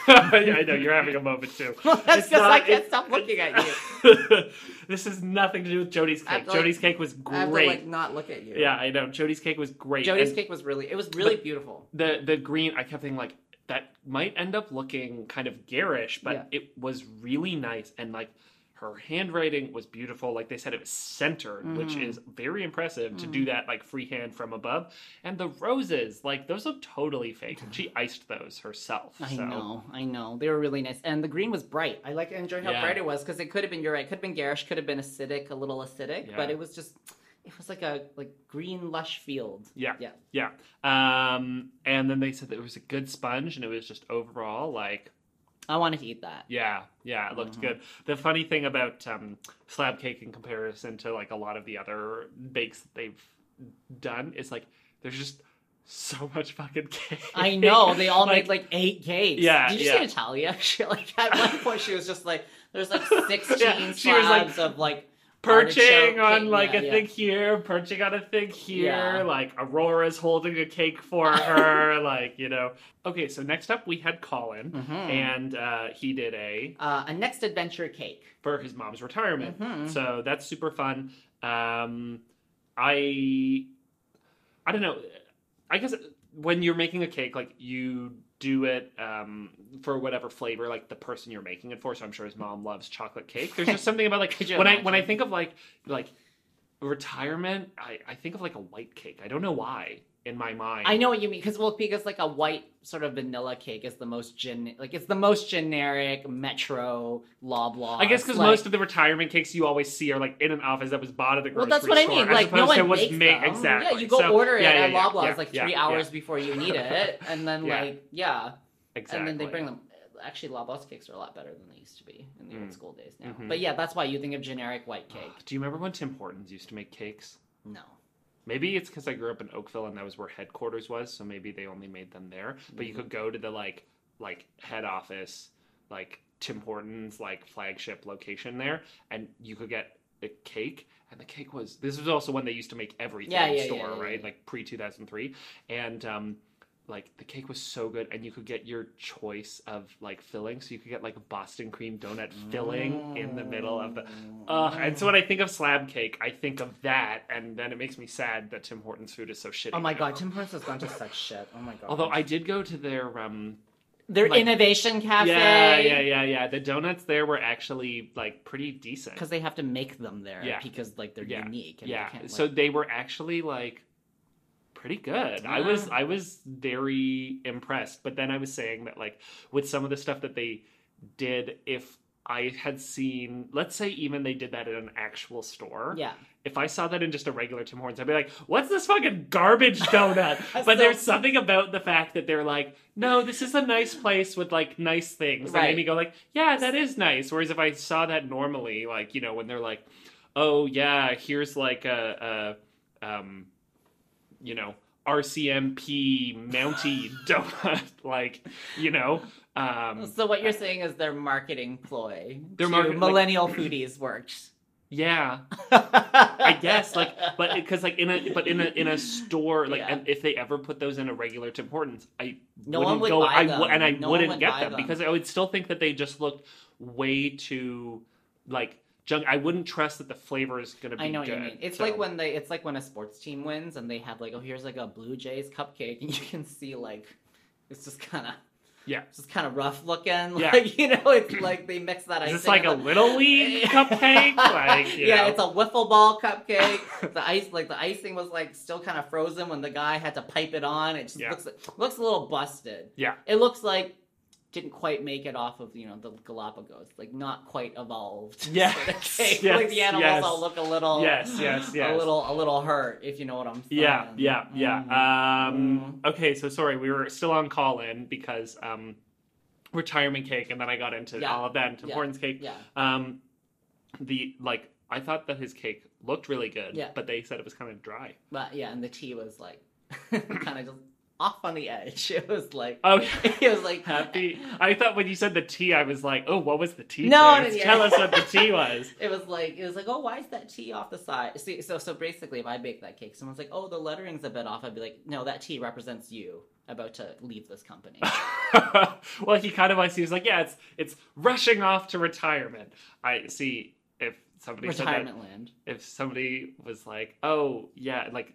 I know you're having a moment too. That's It's because I can't it- stop looking at you. this has nothing to do with Jody's cake. like- Jody's cake was great. I have to like not look at you. yeah, I know. Jody's cake was great. Jody's And cake was really, it was really beautiful. The the green, I kept thinking like that might end up looking kind of garish, but Yeah. it was really nice and like her handwriting was beautiful. Like they said, it was centered, which Mhm. is very impressive to Mhm. do that like freehand from above. And the roses, like those look totally fake. And she iced those herself. I so. know, I know. They were really nice, and the green was bright. I like enjoyed how Yeah. bright it was because it could have been. You're right. Could have been garish. Could have been acidic, a little acidic, Yeah. but it was just. It was like a like green lush field. Yeah. Yeah. Yeah. Um, and then they said that it was a good sponge and it was just overall like I wanted to eat that. Yeah, yeah, it looked Mhm. good. The funny thing about um, slab cake in comparison to like a lot of the other bakes that they've done is like there's just so much fucking cake. I know they all Like, made like eight cakes. Yeah, Did you yeah. see Natalia? She like at one point she was just like, "There's like sixteen Yeah, was, like, slabs of like perching on like Yeah, a yeah. thing here, perching on a thing here. Yeah. Like Aurora's holding a cake for her. like you know. Okay, so next up we had Colin, Mhm. and uh, he did a uh, a next adventure cake. for his mom's retirement. Mhm. So that's super fun. Um, I I don't know. I guess when you're making a cake, like you do it um, for whatever flavor, like the person you're making it for. So I'm sure his mom loves chocolate cake. There's just something about like when I when I think of like like retirement, I, I think of like a white cake. I don't know why in my mind. I know what you mean because well, because like a white sort of vanilla cake is the most gen like it's the most generic metro loblaw. I guess because like, most of the retirement cakes you always see are like in an office that was bought at the grocery store. well, that's what I mean. Like no one makes made- them. exactly. Yeah, you go So, order it yeah, at yeah, Loblaws yeah, like three hours before you need it, and then like yeah, Exactly. and then they bring them. Actually, Loblaws cakes are a lot better than they used to be in the Mm. old school days now. Mhm. But yeah, that's why you think of generic white cake. Do you remember when Tim Hortons used to make cakes? No. Maybe it's because I grew up in Oakville and that was where headquarters was, so maybe they only made them there. But you Mhm. could go to the like like head office, like Tim Hortons like flagship location there, and you could get a cake. And the cake was this was also when they used to make everything Yeah, in yeah, store, yeah, yeah, right? yeah. Like pre two thousand three, and um, like the cake was so good, and you could get your choice of like filling. So you could get like a Boston cream donut filling in the middle of the uh, and so when I think of slab cake, I think of that, and then it makes me sad that Tim Hortons food is so shitty. Oh my now. god, Tim Hortons has gone to such shit. Oh my god. Although I did go to their um their like- innovation cafe. yeah yeah yeah yeah the donuts there were actually like pretty decent. Because they have to make them there. Yeah. Because like they're Yeah. unique. And yeah, They can't, so they were actually like pretty good. I was I was very impressed. But then I was saying that like with some of the stuff that they did, if I had seen, let's say even they did that in an actual store. yeah. if I saw that in just a regular Tim Hortons, I'd be like, "What's this fucking garbage donut?" but So- there's something about the fact that they're like, "No, this is a nice place with like nice things." That made me go like, "Yeah, that is nice." Whereas if I saw that normally, like you know, when they're like, "Oh yeah, here's like a, a um, you know." RCMP Mountie donut, like you know, um, So what you're saying is their marketing ploy Their to market- like- millennial foodies worked. yeah, I guess like, but because like in a but in a in a store like, Yeah. and if they ever put those in a regular Tim Hortons, I No wouldn't one would go. buy I them. and I No wouldn't would get them, them. because I would still think that they just looked way too like junk. I wouldn't trust that the flavor is going to be I know what good. you mean. It's So- like when they it's like when a sports team wins and they have like, oh here's like a Blue Jays cupcake and you can see like it's just kinda Yeah. it's just kind of rough looking. Yeah. Like you know, it's like they mix that. Is this like a little league cupcake? Like, yeah, know. it's a wiffle ball cupcake. the ice, like the icing, was like still kind of frozen when the guy had to pipe it on. It just Yeah. looks looks a little busted. Yeah. it looks like didn't quite make it off of you know the Galapagos, like not quite evolved. Yes, sort of yes, like the animals yes. all look a little Yes, yes, yes. a little a little hurt if you know what I'm saying. Yeah, yeah, yeah. Mhm. Um, okay, so sorry, we were still on Colin because um, retirement cake, and then I got into Yeah. all of that into Yeah. importance cake. yeah. Um, the like, I thought that his cake looked really good, Yeah. but they said it was kind of dry. But yeah, and the tea was like kind of just off on the edge. It was like Oh, it was like happy. I thought when you said the tea, I was like, oh, what was the tea? No, no, yeah. tell us what the tea was. It was like it was like, oh, why is that tea off the side? See, so so basically, if I bake that cake, someone's like, oh, the lettering's a bit off. I'd be like, no, that tea represents you about to leave this company. well, he kind of was. He was like, yeah, it's it's rushing off to retirement. I see. If somebody said that, Retirement land. if somebody was like, "Oh, yeah, like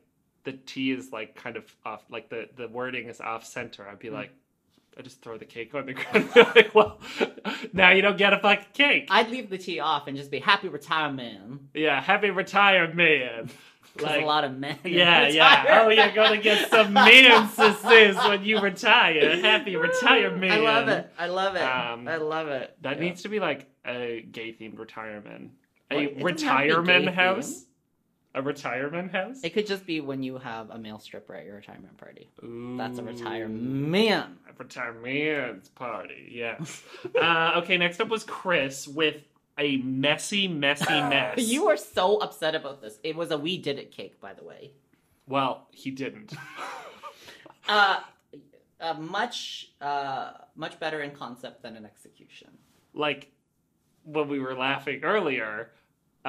the T is like kind of off, like the the wording is off center," I'd be Mm. like, "I just throw the cake on the ground." like, well, now you don't get a fucking cake. I'd leave the tea off and just be happy retirement. yeah, happy retirement, man. There's Like, a lot of men. yeah, yeah. Oh, you're gonna get some manses when you retire. Happy retirement. I love it. I love it. Um, I love it. That Yeah. needs to be like a gay themed retirement. A it doesn't have to be retirement house. A retirement house. It could just be when you have a male stripper at your retirement party. That's a Ooh. retirement. A retirement party, yes. uh, okay, next up was Chris with a messy, messy mess. you were so upset about this. It was a we did it cake, by the way. Well, he didn't. Uh, uh much uh much better in concept than in execution. like when we were laughing earlier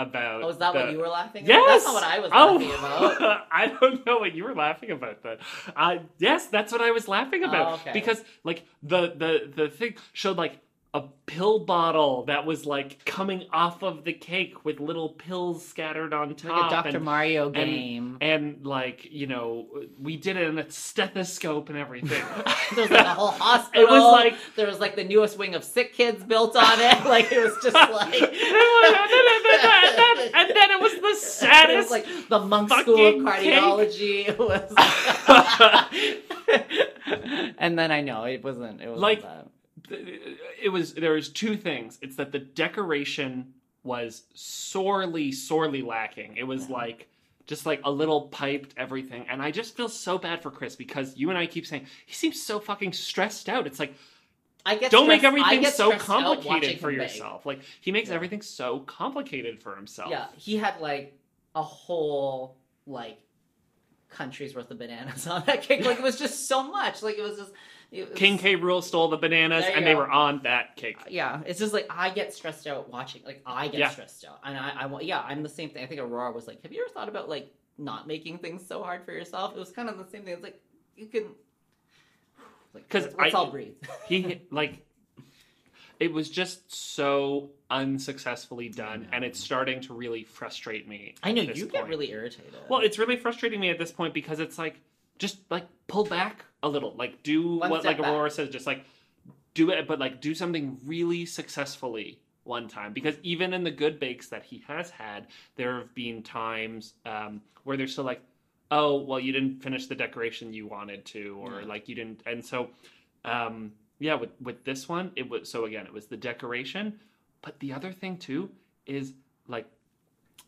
about. Oh, is that the- what you were laughing? Yes. That's not what I was oh, laughing about. I don't know what you were laughing about. Then, uh, yes, that's what I was laughing about Oh, okay. because like the the the thing showed like a pill bottle that was like coming off of the cake with little pills scattered on top. Like a Dr. and- Mario game. and like you know we did it in a stethoscope and everything there was like a whole hospital. It was like- there was like the newest wing of sick kids built on it. Like it was just like and, then, and then it was the It was saddest like the Munk school of fucking cake. cardiology. It was and then I know it wasn't. It wasn't Like- that. Uh, it was there was two things it's that the decoration was sorely sorely lacking it was Yeah. like just like a little piped everything and i just feel so bad for chris because you and i keep saying he seems so fucking stressed out it's like I get don't make stressed- I everything so stressed out watching complicated for bake. yourself like he makes Yeah. everything so complicated for himself Yeah, he had like a whole like country's worth of bananas on that cake. Like it was just so much. Like it was just was, King K. Rool stole the bananas and they were on that cake uh, Yeah, it's just like I get stressed out watching. Like I get Yeah. stressed out, and I, I want. Yeah, I'm the same thing. I think Aurora was like, "Have you ever thought about like not making things so hard for yourself?" It was kind of the same thing. It's like you can, like, 'Cause let's, I- all breathe. he like it was just so unsuccessfully done and it's starting to really frustrate me I know you get really irritated. well it's really frustrating me at this point because it's like just like pull back a little like do One what like back. aurora says just like do it but like do something really successfully one time because even in the good bakes that he has had there have been times um, where they're still like oh well you didn't finish the decoration you wanted to or Yeah. like you didn't and so um yeah with with this one it was so again it was the decoration but the other thing too is like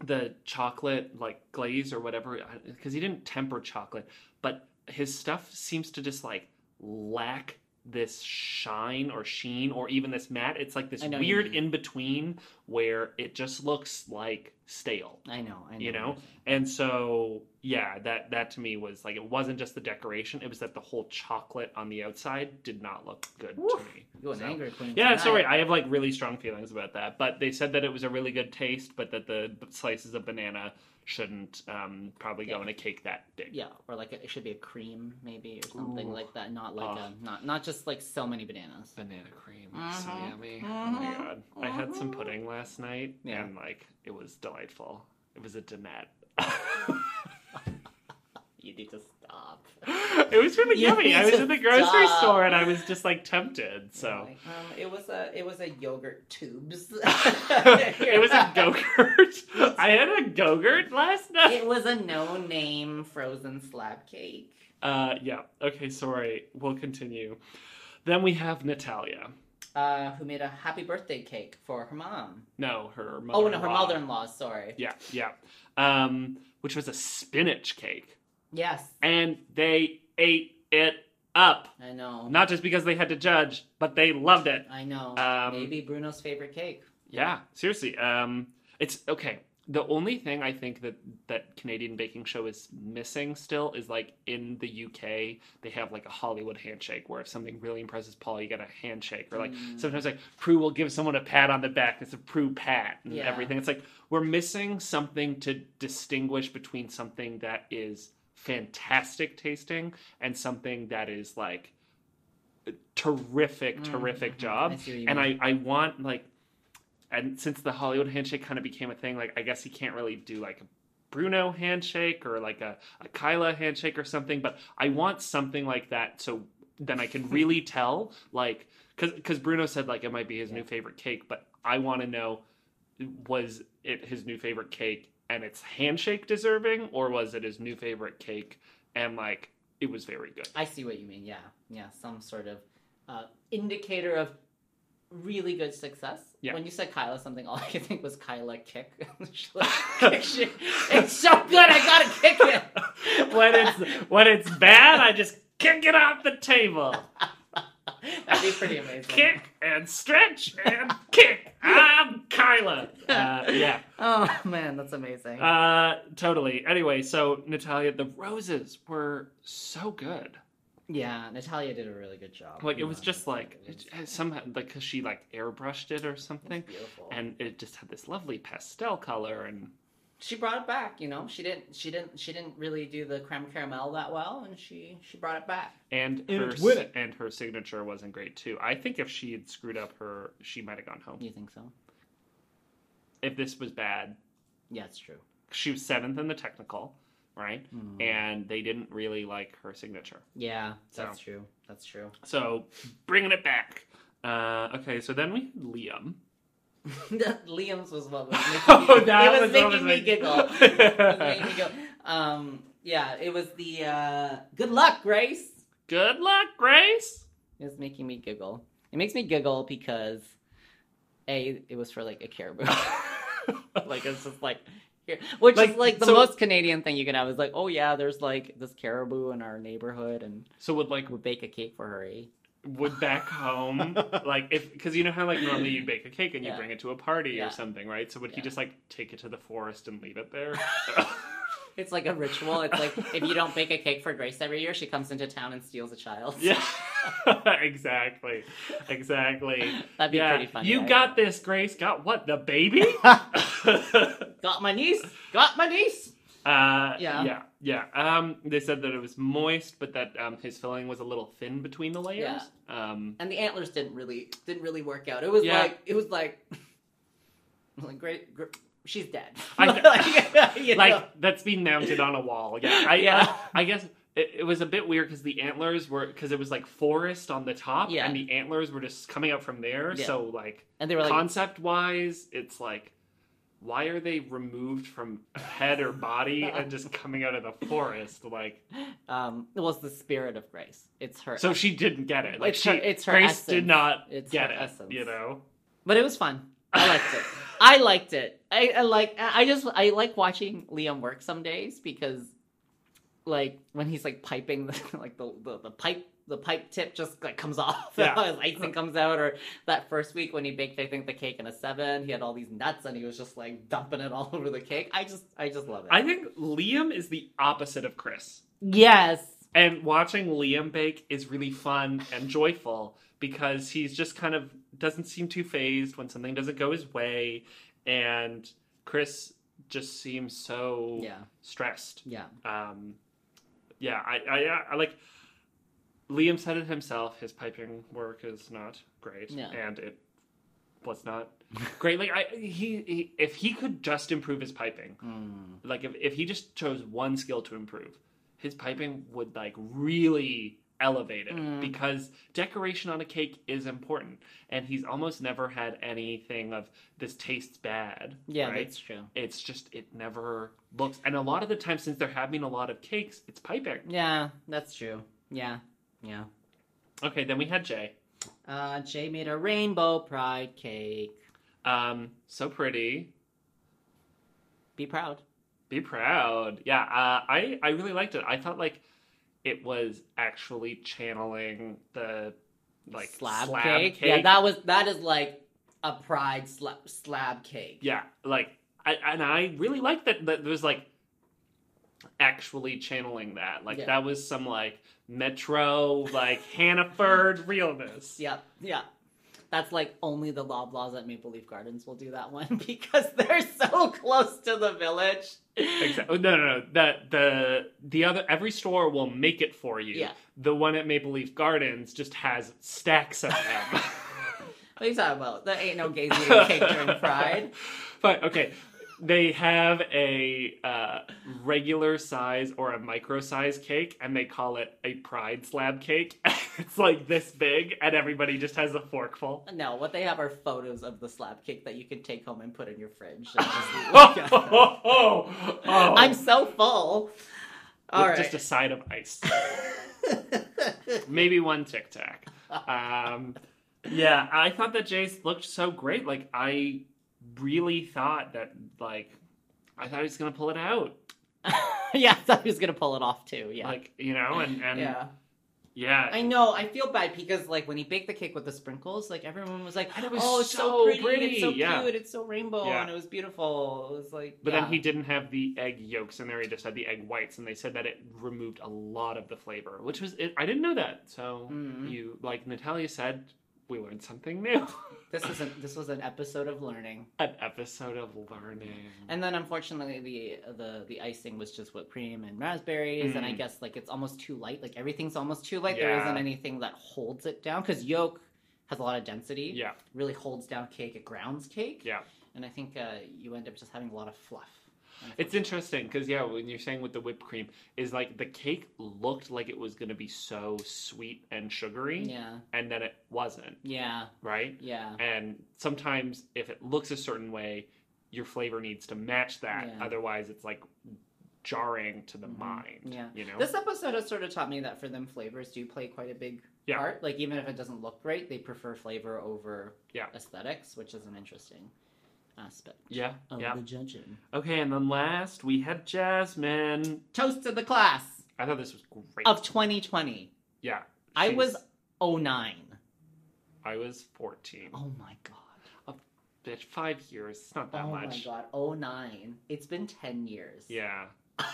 the chocolate like glaze or whatever because he didn't temper chocolate but his stuff seems to just like lack this shine or sheen or even this matte. It's like this I know what you weird in between where it just looks like stale I know, I know. you know? and so yeah that that to me was like it wasn't just the decoration it was that the whole chocolate on the outside did not look good Woof. to me You an So- angry queen. yeah, tonight. sorry. I have like really strong feelings about that. But they said that it was a really good taste, but that the slices of banana shouldn't um, probably go in a cake that big. Yeah, or like a, it should be a cream maybe or something Ooh. like that. Not like Oh. a not not just like so many bananas. Banana cream, so Mhm. yummy. Oh my Mhm. god! I had some Mhm. pudding last night, Yeah. and like it was delightful. It was a donut. You need to stop. It was really You yummy. I was to in the grocery stop. store and I was just like tempted. So um, it was a it was a yogurt tubes. it was a go-gurt. I had a go-gurt last night. It was a no name frozen slab cake. Uh, yeah. Okay, sorry. We'll continue. Then we have Natalia. Uh, who made a happy birthday cake for her mom? No, her mother. Oh no, her mother-in-law. Sorry. Yeah, yeah. Um, which was a spinach cake, Yes, and they ate it up. I know. Not just because they had to judge, but they loved it. I know. Um, Maybe Bruno's favorite cake. Yeah, seriously. Um, it's okay. The only thing I think that that Canadian baking show is missing still is like in the UK they have like a Hollywood handshake where if something really impresses Paul you get a handshake or like Mm. sometimes like Prue will give someone a pat on the back it's a Prue pat and Yeah. everything it's like we're missing something to distinguish between something that is fantastic tasting and something that is like terrific terrific Mhm. job I see what you and. I I want like and since the Hollywood handshake kind of became a thing, like I guess he can't really do like a Bruno handshake or like a, a Kyla handshake or something, but I want something like that so then I can really tell like cuz Bruno said like it might be his new favorite cake, but I want to know was it his new favorite cake and it's handshake deserving or was it his new favorite cake and like it was very good. I see what you mean. Yeah, yeah, some sort of uh, indicator of really good success. Yeah. When you said Kyla, something all I could think was Kyla kick. Like, kick shit. It's so good. I gotta kick it. when it's when it's bad, I just kick it off the table. That'd be pretty amazing. kick and stretch and kick. I'm Kyla. Uh, yeah, Oh man, that's amazing. uh, totally. Anyway, so Natalia, the roses were so good. Yeah, Natalia did a really good job. Like it was Yeah, just like it it, it somehow like because she like airbrushed it or something, was beautiful. and it just had this lovely pastel color and she brought it back. You know, she didn't. She didn't. She didn't really do the creme caramel that well, and she she brought it back. and In her it with it. and her signature wasn't great too. I think if she had screwed up her, she might have gone home. You think so? If this was bad, Yeah, it's true. she was seventh in the technical, right? Hmm. And they didn't really like her signature. Yeah, So. that's true. That's true. So bringing it back. Uh, okay, so then we had Liam. Liam's was what was making Oh, that it was, was making was me giggle. It was making me go. Um, yeah, it was the uh, good luck, Grace. Good luck, Grace. It was making me giggle. It makes me giggle because a it was for like a caribou. like it's just like which Like, is like the so- most Canadian thing you can have is like, oh yeah, there's like this caribou in our neighborhood, and so would like would bake a cake for her. Eh? would back home like if because you know how like normally you bake a cake and you Yeah. bring it to a party Yeah. or something, right? So would he just like take it to the forest and leave it there? It's like a ritual. It's like if you don't bake a cake for Grace every year, she comes into town and steals a child. yeah, exactly, exactly. That'd be yeah, pretty funny. you I- got this, Grace. Got what? The baby? got my niece. Got my niece. Uh, Yeah. yeah, yeah. Um, they said that it was moist, but that um, his filling was a little thin between the layers. Um, And the antlers didn't really didn't really work out. It was Yeah. like it was like like great. great she's dead. I- like, you like that's being mounted on a wall. Yeah, I, Yeah. I, I guess it, it was a bit weird because the antlers were because it was like forest on the top, Yeah. and the antlers were just coming up from there. Yeah. So like and they were like concept wise, it's like. Why are they removed from head or body and just coming out of the forest? Like, um it was the spirit of Grace. It's her so she didn't get it. Like, It's she, her- it's her Grace did not It's get her it. essence. You know, But it was fun. I liked it. I liked it. I, I like. I just. I like watching Liam work some days because, like, when he's like piping, the, like the, the the pipe the pipe tip just like comes off. Yeah. His icing comes out. Or that first week when he baked, I think the cake in a seven, he had all these nuts and he was just like dumping it all over the cake. I just. I just love it. I think Liam is the opposite of Chris. yes. And watching Liam bake is really fun and joyful because he's just kind of doesn't seem too phased when something doesn't go his way, and Chris just seems so Yeah. stressed. Yeah. Um, yeah, I, I, I like. Liam said it himself. His piping work is not great, Yeah. and it was not great. Like I, he, he, if he could just improve his piping, Mm. like if, if he just chose one skill to improve his piping would like really elevate it Mm. because decoration on a cake is important, and he's almost never had anything of this tastes bad. Yeah, right? that's true. it's just it never looks and a lot of the time since they're having a lot of cakes it's piping Yeah, that's true. Yeah, yeah. okay then we had jay Uh, Jay made a rainbow pride cake. um so pretty Be proud. be proud yeah uh, i i really liked it i thought like it was actually channeling the like slab, slab, cake. cake, Yeah, that was that is like a pride slab slab cake. yeah like I, and i really liked that that there's like actually channeling that like Yeah. that was some like metro like hannaford realness Yeah, yeah. That's like only the Loblaws at Maple Leaf Gardens will do that one because they're so close to the village. Exactly. Oh, no, no, no. The the the other every store will make it for you. Yeah. The one at Maple Leaf Gardens just has stacks of them. What are you talking about? There ain't no gays eating cake during Pride. but okay, they have a uh, regular size or a micro size cake, and they call it a Pride slab cake. it's like this big, and everybody just has a forkful. No, what they have are photos of the slab cake that you can take home and put in your fridge. oh, oh, oh, oh. I'm so full. All right. just a side of ice. maybe one tic tac. Um, yeah, I thought that Jay's looked so great. Like I really thought that like I thought he was gonna pull it out. yeah, I thought he was gonna pull it off too. Yeah. Like you know, and and yeah, yeah. I know. I feel bad because like when he baked the cake with the sprinkles, like everyone was like, it was "Oh, it's so, so pretty, pretty, it's so yeah. cute, it's so rainbow, Yeah. and it was beautiful." It was like, But yeah. then he didn't have the egg yolks in there. He just had the egg whites, and they said that it removed a lot of the flavor, which was it, I didn't know that. So Mhm. you, like Natalia said, we learned something new. This was an this was an episode of learning, An episode of learning. and then unfortunately the the the icing was just whipped cream and raspberries, and I Mm. guess like it's almost too light. Like everything's almost too light. There Yeah. isn't anything that holds it down because yolk has a lot of density. yeah, Really holds down cake. It grounds cake. yeah. and I think uh, you end up just having a lot of fluff. It's interesting because yeah, when you're saying with the whipped cream, is like the cake looked like it was going to be so sweet and sugary, Yeah, and then it wasn't, yeah, right? yeah. And sometimes if it looks a certain way, your flavor needs to match that. Yeah. Otherwise, it's like jarring to the Mhm. mind. Yeah. you know. This episode has sort of taught me that for them, flavors do play quite a big Yeah. part. Like even if it doesn't look great, they prefer flavor over Yeah. aesthetics, which is an interesting aspect yeah, of yeah. the judging. Okay, and then last we had Jasmine. Toast to the class I thought this was great. of 2020. yeah, I was 09. I was fourteen. Oh my god. A Bitch, five years. It's not that oh much. Oh my god. 09. It's been 10 years. Yeah,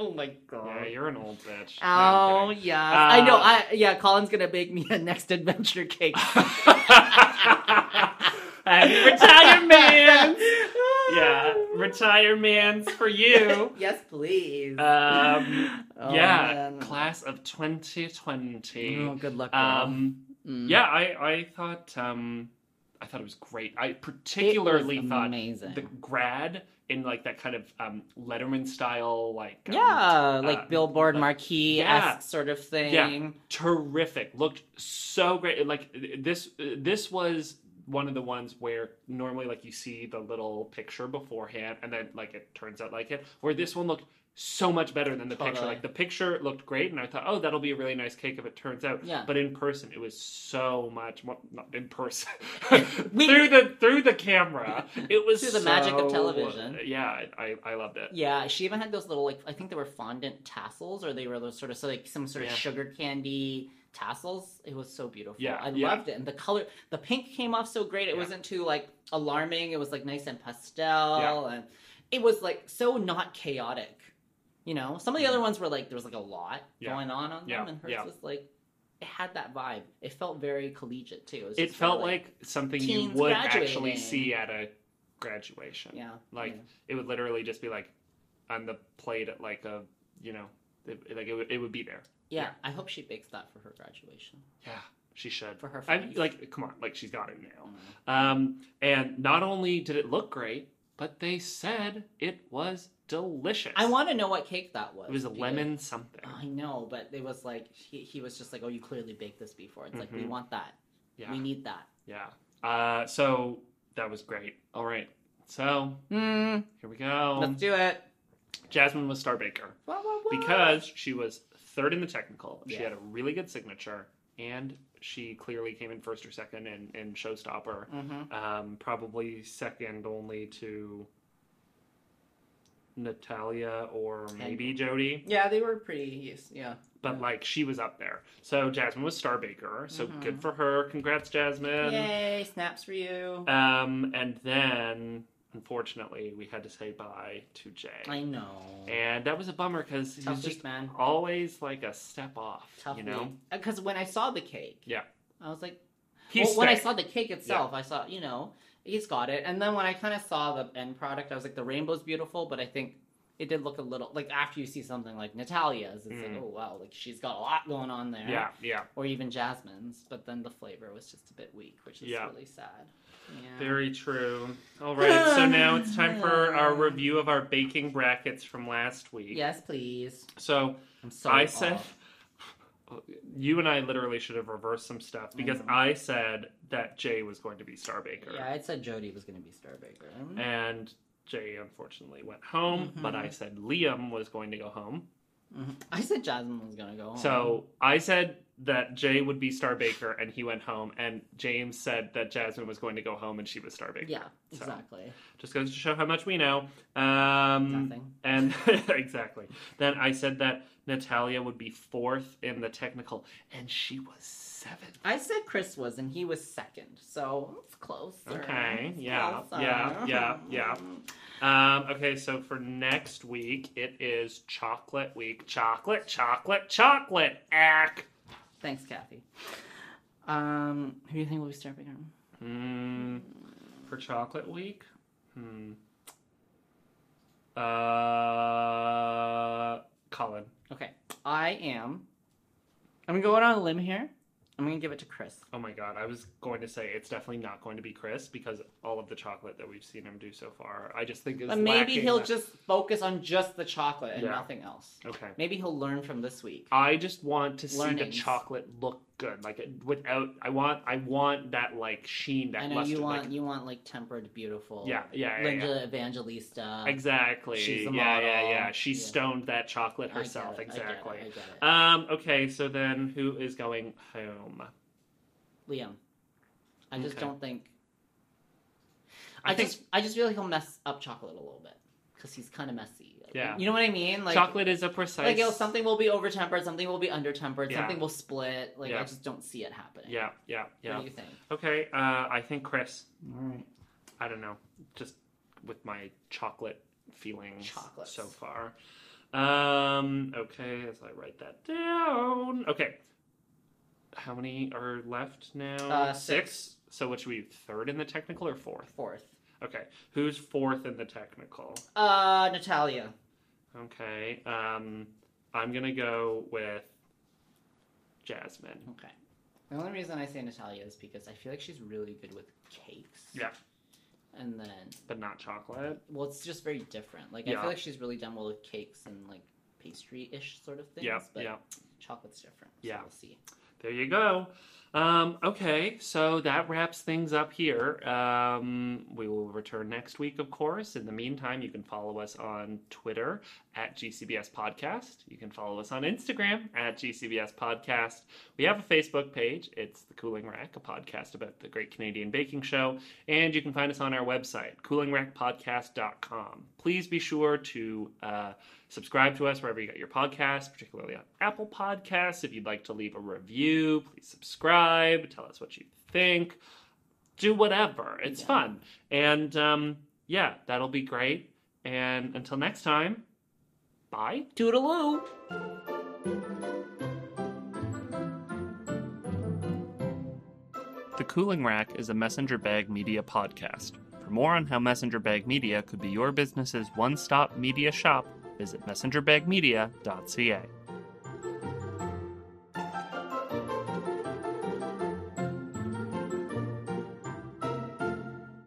Oh my god. yeah. You're an old bitch. Oh I'm yeah, Uh, I know. I yeah, Colin's gonna bake me a next adventure cake. Happy retirement. yeah, retirements for you. yes, please. Um, Oh, yeah, man. class of 2020. Oh, good luck. Um, Mm. yeah, I I thought um, I thought it was great. I particularly thought amazing. the grad in like that kind of um, Letterman style, like um, yeah, like uh, billboard like- marquee yeah. sort of thing. Yeah. terrific. Looked so great. Like this, this was one of the ones where normally like you see the little picture beforehand, and then like it turns out like it. Where this one looked so much better than the picture. Like the picture looked great, and I thought, oh, that'll be a really nice cake if it turns out. Yeah. But in person, it was so much more. Not in person. We- through the through the camera, it was Through the magic of television. Yeah, I, I I loved it. Yeah, she even had those little like I think they were fondant tassels or they were those sort of so like some sort of Yeah. sugar candy tassels. It was so beautiful. Yeah, I yeah. loved it. And the color the pink came off so great. It Yeah. wasn't too like alarming. It was like nice and pastel and it was like so not chaotic. You know? Some of the mm-hmm. other ones were like there was like a lot Yeah. going on on them and hers yeah. was like it had that vibe. It felt very collegiate too. was It felt very, like something you would actually see at a graduation. yeah, Like yeah. it would literally just be like on the plate at like a you know it, like it would, it would be there. Yeah, yeah. I hope she bakes that for her graduation. Yeah, she should. For her I friends. like come on, like she's got it now. Mm. Um, and not only did it look great, but they said it was delicious. I want to know what cake that was. It was a because- lemon something. I know, but it was like he, he was just like, "Oh, you clearly baked this before." It's like we Mhm. want that. Yeah, We need that. yeah. Uh, so that was great. All right, so Mm, here we go. let's do it. Jasmine was Star Baker What, what, what? because she was third in the technical. She Yeah. had a really good signature, and she clearly came in first or second in, in Showstopper. Mhm. Um, probably second only to Natalia or maybe Jody, Yeah, they were pretty. Yeah. but Yeah. like she was up there. So Jasmine was Star Baker. So Mhm. good for her. Congrats, Jasmine. Yay! Snaps for you. Um, and then unfortunately we had to say bye to Jay, I know. and that was a bummer because he Tough was just man. always like a step off. Tough you know, Because when I saw the cake, Yeah. I was like, he's well, when I saw the cake itself, I saw, you know, he's got it. And then when I kind of saw the end product, I was like, the rainbow's beautiful, but I think it did look a little like after you see something like Natalia's, it's Mm. like, oh wow, like she's got a lot going on there. yeah, yeah, Or even Jasmine's, but then the flavor was just a bit weak, which is Yeah. really sad. Yeah. very true. All right, so now it's time for our review of our baking brackets from last week. Yes, please. So I'm so. I said, you and I literally should have reversed some stuff because know. I said that Jay was going to be Star Baker. Yeah, I said Jody was going to be Star Baker. And Jay unfortunately went home, but Mhm. I said Liam was going to go home. Mhm. I said Jasmine was going to go home. So I said that Jay would be Star Baker and he went home, and James said that Jasmine was going to go home and she was Star Baker. Yeah, So, exactly. Just goes to show how much we know. Um, Nothing. And exactly. Then I said that Natalia would be fourth in the technical, and she was seventh. I said Chris was, and he was second, so it's close. Okay, yeah, yeah, yeah, yeah. Um, okay, so for next week, it is chocolate week. Chocolate, chocolate, chocolate. Ack. Thanks, Kathy. Um, who do you think will be Star Baker? Hmm. For chocolate week? Hmm. Uh, Colin. Okay, I am. I'm going on a limb here. I'm gonna give it to Chris. Oh my god, I was going to say it's definitely not going to be Chris because all of the chocolate that we've seen him do so far, I just think is But maybe he'll that- just focus on just the chocolate and Yeah. nothing else. Okay. Maybe he'll learn from this week. I just want to see the chocolate look good, like without. I want, I want that like sheen, that I know luster. you want like, you want like tempered, beautiful. Yeah, yeah, yeah, Linda Evangelista. exactly. She's the yeah, yeah, model. yeah. She Yeah. stoned that chocolate herself. it, I get it, exactly. I get it. Um. Okay. So then, who is going home? Liam. I just Okay. don't think. I I, think- just I just feel like he'll mess up chocolate a little bit because he's kind of messy. Yeah. You know what I mean? Like chocolate is a precise. Like you know, something will be over tempered, something will be under tempered, Yeah. something will split. Like Yeah. I just don't see it happening. Yeah. Yeah. yeah. What do you think? Okay. Uh. I think Chris. All right. I don't know. Just with my chocolate feelings Chocolates. so far. Um. Okay. As I write that down. Okay. How many are left now? Uh, six. So which should we third in the technical or fourth? Fourth. Okay. Who's fourth in the technical? Uh, Natalia. Okay. Um. I'm gonna go with Jasmine. Okay. The only reason I say Natalia is because I feel like she's really good with cakes. Yeah. And then, But not chocolate. well, it's just very different. Like I feel like she's really done well with cakes and like pastry-ish sort of things. Yeah. But Yeah. chocolate's different. So Yeah. We'll see. There you go. Um, okay, so that wraps things up here. Um, we will return next week, of course. In the meantime, you can follow us on Twitter at GCBS Podcast. You can follow us on Instagram at GCBS Podcast. We have a Facebook page. It's The Cooling Rack, a podcast about the Great Canadian Baking Show. And you can find us on our website, coolingrackpodcast.com. Please be sure to uh, subscribe to us wherever you get your podcasts, particularly on Apple Podcasts. If you'd like to leave a review, please subscribe. Tell us what you think. Do whatever. It's Yeah. fun. And um, yeah, that'll be great. And until next time, bye. Toodaloo. The Cooling Rack is a Messenger Bag Media podcast. For more on how Messenger Bag Media could be your business's one stop media shop, visit messengerbagmedia.ca.